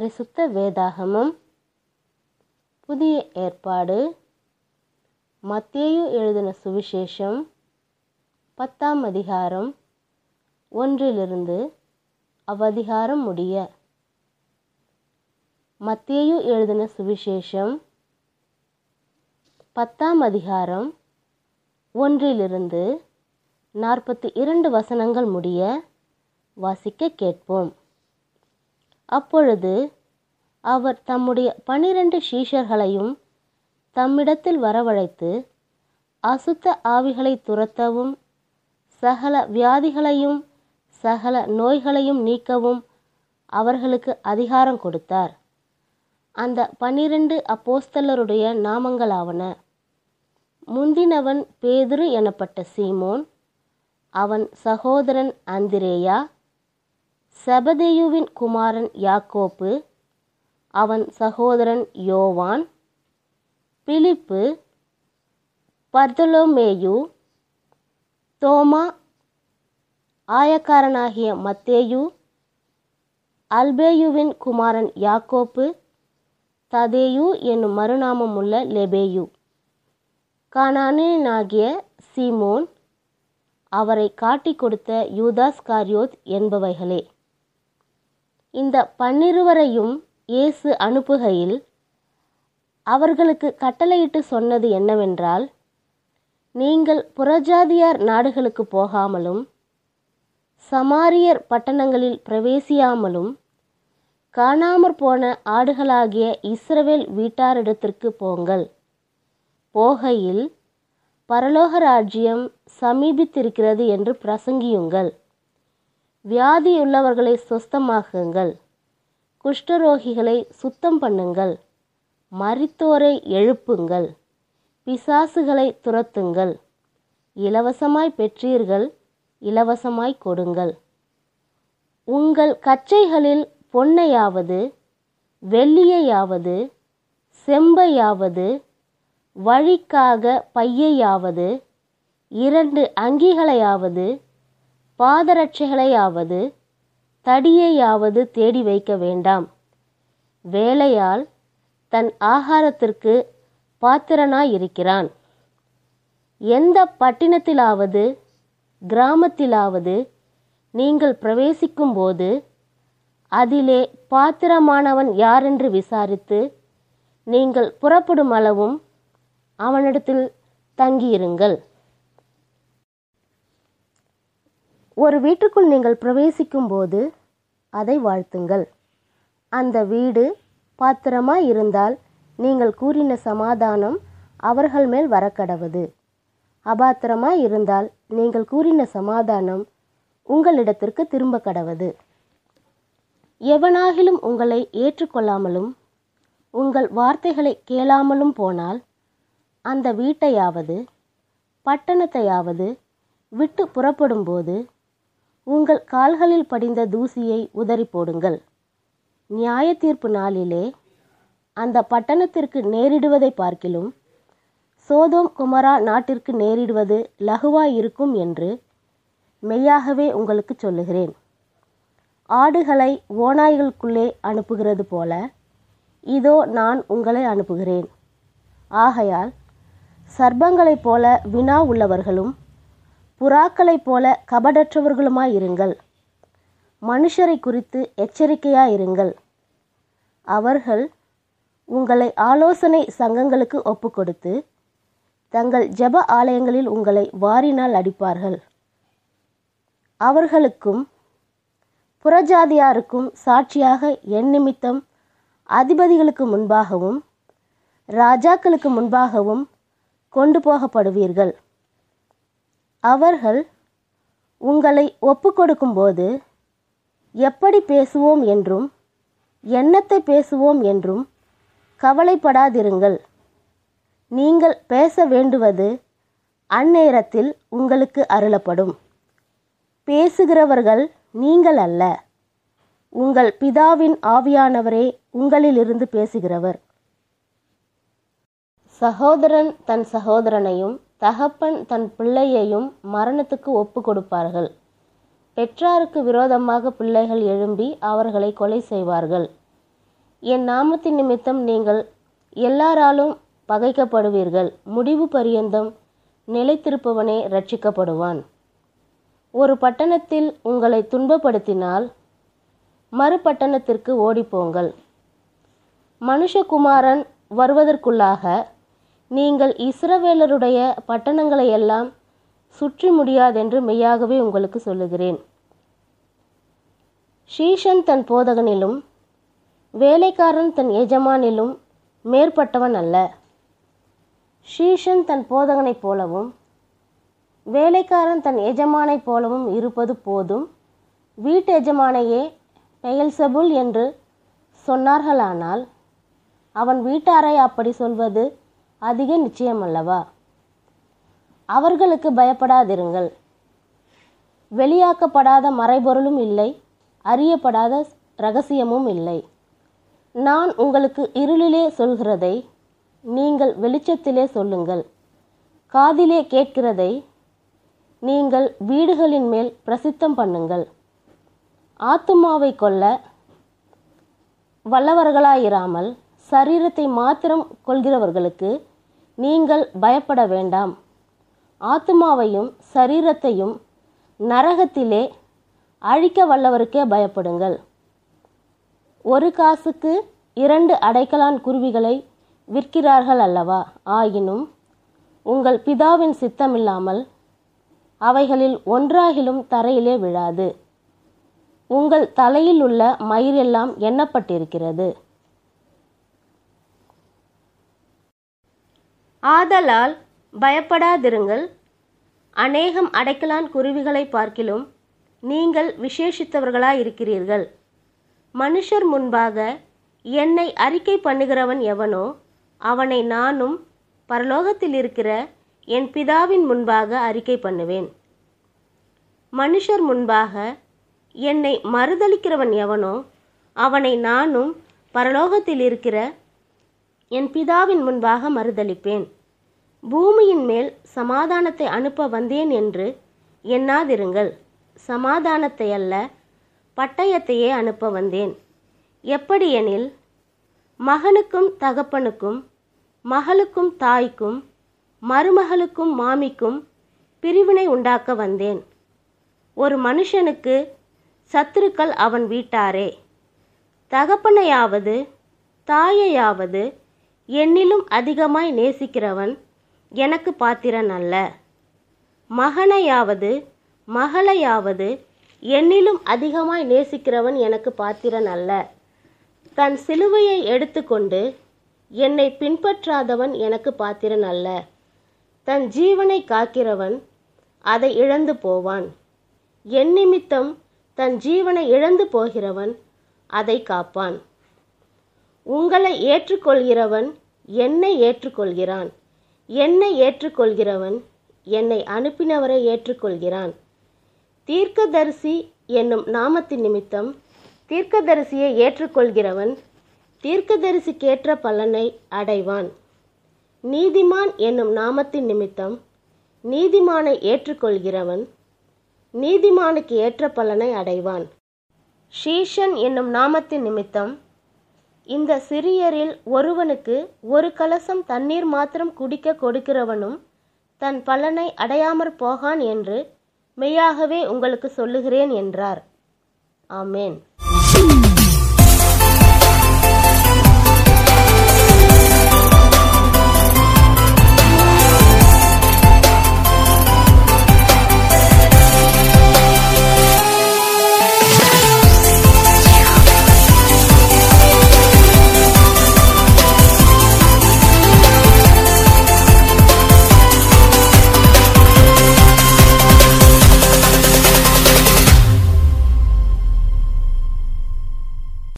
பரிசுத்த வேதாகமம். புதிய ஏற்பாடு. மத்தேயு எழுதின சுவிசேஷம். பத்தாம் அதிகாரம். ஒன்றிலிருந்து அவ்வதிகாரம் முடிய. மத்தேயு எழுதின சுவிசேஷம். பத்தாம் அதிகாரம். ஒன்றிலிருந்து நாற்பத்தி இரண்டு வசனங்கள் முடிய வாசிக்க கேட்போம். அப்பொழுது அவர் தம்முடைய பனிரெண்டு சீஷர்களையும் தம்மிடத்தில் வரவழைத்து அசுத்த ஆவிகளை துரத்தவும் சகல வியாதிகளையும் சகல நோய்களையும் நீக்கவும் அவர்களுக்கு அதிகாரம் கொடுத்தார். அந்த பனிரெண்டு அப்போஸ்தலருடைய நாமங்களாவன. முந்தினவன் பேதுரு எனப்பட்ட சீமோன் அவன் சகோதரன் அந்திரேயா செபதேயுவின் குமாரன் யாக்கோப்பு அவன் சகோதரன் யோவான் பிலிப்பு பர்தலோமேயு தோமா ஆயக்காரனாகிய மத்தேயு அல்பேயுவின் குமாரன் யாக்கோப்பு ததேயு என்னும் மறுநாமமுள்ள லெபேயு. கானானியனாகிய சீமோன் அவரை காட்டிக் கொடுத்த யூதாஸ் காரியோத் என்பவைகளே. இந்த பன்னிருவரையும் இயேசு அனுப்புகையில் அவர்களுக்கு கட்டளையிட்டு சொன்னது என்னவென்றால் நீங்கள் புறஜாதியார் நாடுகளுக்கு போகாமலும் சமாரியர் பட்டணங்களில் பிரவேசியாமலும் காணாமற் போன ஆடுகளாகிய இஸ்ரவேல் வீட்டாரிடத்திற்கு போங்கள். போகையில் பரலோக ராஜ்யம் சமீபித்திருக்கிறது என்று பிரசங்கியுங்கள். வியாதியுள்ளவர்களை சொஸ்தமாக்குங்கள். குஷ்டரோகிகளை சுத்தம் பண்ணுங்கள். மரித்தோரை எழுப்புங்கள். பிசாசுகளை துரத்துங்கள். இலவசமாய் பெற்றீர்கள் இலவசமாய் கொடுங்கள். உங்கள் கச்சைகளில் பொன்னையாவது வெள்ளியையாவது செம்பையாவது வழிக்காக பையையாவது இரண்டு அங்கிகளையாவது பாதரட்சைகளையாவது தடியையாவது தேடி வைக்க வேண்டாம். வேலையால் தன் ஆகாரத்திற்கு பாத்திரனாயிருக்கிறான். எந்த பட்டினத்திலாவது கிராமத்திலாவது நீங்கள் பிரவேசிக்கும்போது அதிலே பாத்திரமானவன் யாரென்று விசாரித்து நீங்கள் புறப்படும் அளவும் அவனிடத்தில் தங்கியிருங்கள். ஒரு வீட்டுக்குள் நீங்கள் பிரவேசிக்கும் போது அதை வாழ்த்துங்கள். அந்த வீடு பாத்திரமாய் இருந்தால் நீங்கள் கூறின சமாதானம் அவர்கள் மேல் வரக்கடவது. அபாத்திரமாய் இருந்தால் நீங்கள் கூறின சமாதானம் உங்களிடத்திற்கு திரும்ப கடவது. எவனாகிலும் உங்களை ஏற்றுக்கொள்ளாமலும் உங்கள் வார்த்தைகளை கேளாமலும் போனால் அந்த வீட்டையாவது பட்டணத்தையாவது விட்டு புறப்படும்போது உங்கள் கால்களில் படிந்த தூசியை உதறி போடுங்கள். நியாய தீர்ப்பு நாளிலே அந்த பட்டணத்திற்கு நேரிடுவதை பார்க்கிலும் சோதோம் குமரா நாட்டிற்கு நேரிடுவது லகுவாயிருக்கும் என்று மெய்யாகவே உங்களுக்கு சொல்லுகிறேன். ஆடுகளை ஓநாய்களுக்குள்ளே அனுப்புகிறது போல இதோ நான் உங்களை அனுப்புகிறேன். ஆகையால் சர்ப்பங்களைப் போல வினா உள்ளவர்களும் புறாக்களைப் போல கபடற்றவர்களுமாயிருங்கள் மனுஷரை குறித்து எச்சரிக்கையாயிருங்கள் அவர்கள் உங்களை ஆலோசனை சங்கங்களுக்கு ஒப்புக்கொடுத்து தங்கள் ஜெப ஆலயங்களில் உங்களை வாரினால் அடிப்பார்கள். அவர்களுக்கும் புறஜாதியாருக்கும் சாட்சியாக என் நிமித்தம் அதிபதிகளுக்கு முன்பாகவும் ராஜாக்களுக்கு முன்பாகவும் கொண்டு போகப்படுவீர்கள். அவர்கள் உங்களை ஒப்புக்கொடுக்கும்போது எப்படி பேசுவோம் என்றும் என்னத்தை பேசுவோம் என்றும் கவலைப்படாதிருங்கள். நீங்கள் பேச வேண்டுவது அந்நேரத்தில் உங்களுக்கு அருளப்படும். பேசுகிறவர்கள் நீங்கள் அல்ல. உங்கள் பிதாவின் ஆவியானவரே உங்களிலிருந்து பேசுகிறவர். சகோதரன் தன் சகோதரனையும் தகப்பன் தன் பிள்ளையையும் மரணத்துக்கு ஒப்பு கொடுப்பார்கள். பெற்றாருக்கு விரோதமாக பிள்ளைகள் எழும்பி அவர்களை கொலை செய்வார்கள். என் நாமத்தின் நிமித்தம் நீங்கள் எல்லாராலும் பகைக்கப்படுவீர்கள். முடிவு பரியந்தம் நிலைத்திருப்பவனே ரட்சிக்கப்படுவான் ஒரு பட்டணத்தில் உங்களை துன்பப்படுத்தினால் மறுபட்டணத்திற்கு ஓடிப்போங்கள். மனுஷகுமாரன் வருவதற்குள்ளாக நீங்கள் இஸ்ரவேலருடைய பட்டணங்களை எல்லாம் சுற்றி முடியாதென்று மெய்யாகவே உங்களுக்கு சொல்லுகிறேன். ஷீஷன் தன் போதகனிலும் வேலைக்காரன் தன் எஜமானிலும் மேற்பட்டவன் அல்ல. ஷீஷன் தன் போதகனைப் போலவும் வேலைக்காரன் தன் எஜமானைப் போலவும் இருப்பது போதும் வீட்டு எஜமானையே பெயல்சபுல் என்று சொன்னார்களானால் அவன் வீட்டாரை அப்படி சொல்வது அதிக நிச்சயம் அல்லவா அவர்களுக்கு பயப்படாதிருங்கள். வெளியாக்கப்படாத மறைபொருளும் இல்லை அறியப்படாத ரகசியமும் இல்லை. நான் உங்களுக்கு இருளிலே சொல்கிறதை நீங்கள் வெளிச்சத்திலே சொல்லுங்கள். காதிலே கேட்கிறதை நீங்கள் வீடுகளின் மேல் பிரசித்தம் பண்ணுங்கள். ஆத்துமாவை கொல்ல வல்லவர்களாயிராமல் சரீரத்தை மாத்திரம் கொள்கிறவர்களுக்கு நீங்கள் பயப்பட வேண்டாம். ஆத்துமாவையும் சரீரத்தையும் நரகத்திலே அழிக்க வல்லவருக்கே பயப்படுங்கள். ஒரு காசுக்கு இரண்டு அடைக்கலான் குருவிகளை விற்கிறார்கள் அல்லவா? ஆயினும் உங்கள் பிதாவின் சித்தமில்லாமல் அவைகளில் ஒன்றாகிலும் தரையிலே விழாது. உங்கள் தலையில் உள்ள மயிரெல்லாம் எண்ணப்பட்டிருக்கிறது. ஆதலால் பயப்படாதிருங்கள். அநேகம் அடைக்கலான் குருவிகளை பார்க்கிலும் நீங்கள் விசேஷித்தவர்களாயிருக்கிறீர்கள். மனுஷர் முன்பாக என்னை அறிக்கை பண்ணுகிறவன் எவனோ அவனை நானும் பரலோகத்தில் இருக்கிற என் பிதாவின் முன்பாக அறிக்கை பண்ணுவேன். மனுஷர் முன்பாக என்னை மறுதலிக்கிறவன் எவனோ அவனை நானும் பரலோகத்தில் இருக்கிற என் பிதாவின் முன்பாக மறுதளிப்பேன் பூமியின் மேல் சமாதானத்தை அனுப்ப வந்தேன் என்று எண்ணாதிருங்கள். சமாதானத்தை அல்ல பட்டயத்தையே அனுப்ப வந்தேன். எப்படியெனில் மகனுக்கும் தகப்பனுக்கும் மகளுக்கும் தாய்க்கும் மருமகளுக்கும் மாமிக்கும் பிரிவினை உண்டாக்க வந்தேன். ஒரு மனுஷனுக்கு சத்துருக்கள் அவன் வீட்டாரே. தகப்பனையாவது தாயையாவது என்னிலும் அதிகமாய் நேசிக்கிறவன் எனக்கு பாத்திரன் அல்ல. மகனையாவது மகளையாவது என்னிலும் அதிகமாய் நேசிக்கிறவன் எனக்கு பாத்திரன் அல்ல. தன் சிலுவையை எடுத்துக்கொண்டு என்னை பின்பற்றாதவன் எனக்கு பாத்திரன் அல்ல. தன் ஜீவனை காக்கிறவன் அதை இழந்து போவான். என் நிமித்தம் தன் ஜீவனை இழந்து போகிறவன் அதை காப்பான். உங்களை ஏற்றுக்கொள்கிறவன் என்னை ஏற்றுக்கொள்கிறான். என்னை ஏற்றுக்கொள்கிறவன் என்னை அனுப்பினவரை ஏற்றுக்கொள்கிறான். தீர்க்கதரிசி என்னும் நாமத்தின் நிமித்தம் தீர்க்கதரிசியை ஏற்றுக்கொள்கிறவன் தீர்க்கதரிசிக்கேற்ற பலனை அடைவான். நீதிமான் என்னும் நாமத்தின் நிமித்தம் நீதிமானை ஏற்றுக்கொள்கிறவன் நீதிமானுக்கு ஏற்ற பலனை அடைவான். ஷீஷன் என்னும் நாமத்தின் நிமித்தம் இந்த சிறியரில் ஒருவனுக்கு ஒரு கலசம் தண்ணீர் மாத்திரம் குடிக்க கொடுக்கிறவனும் தன் பலனை அடையாமற் போகான் என்று மெய்யாகவே உங்களுக்கு சொல்லுகிறேன் என்றார். ஆமேன்.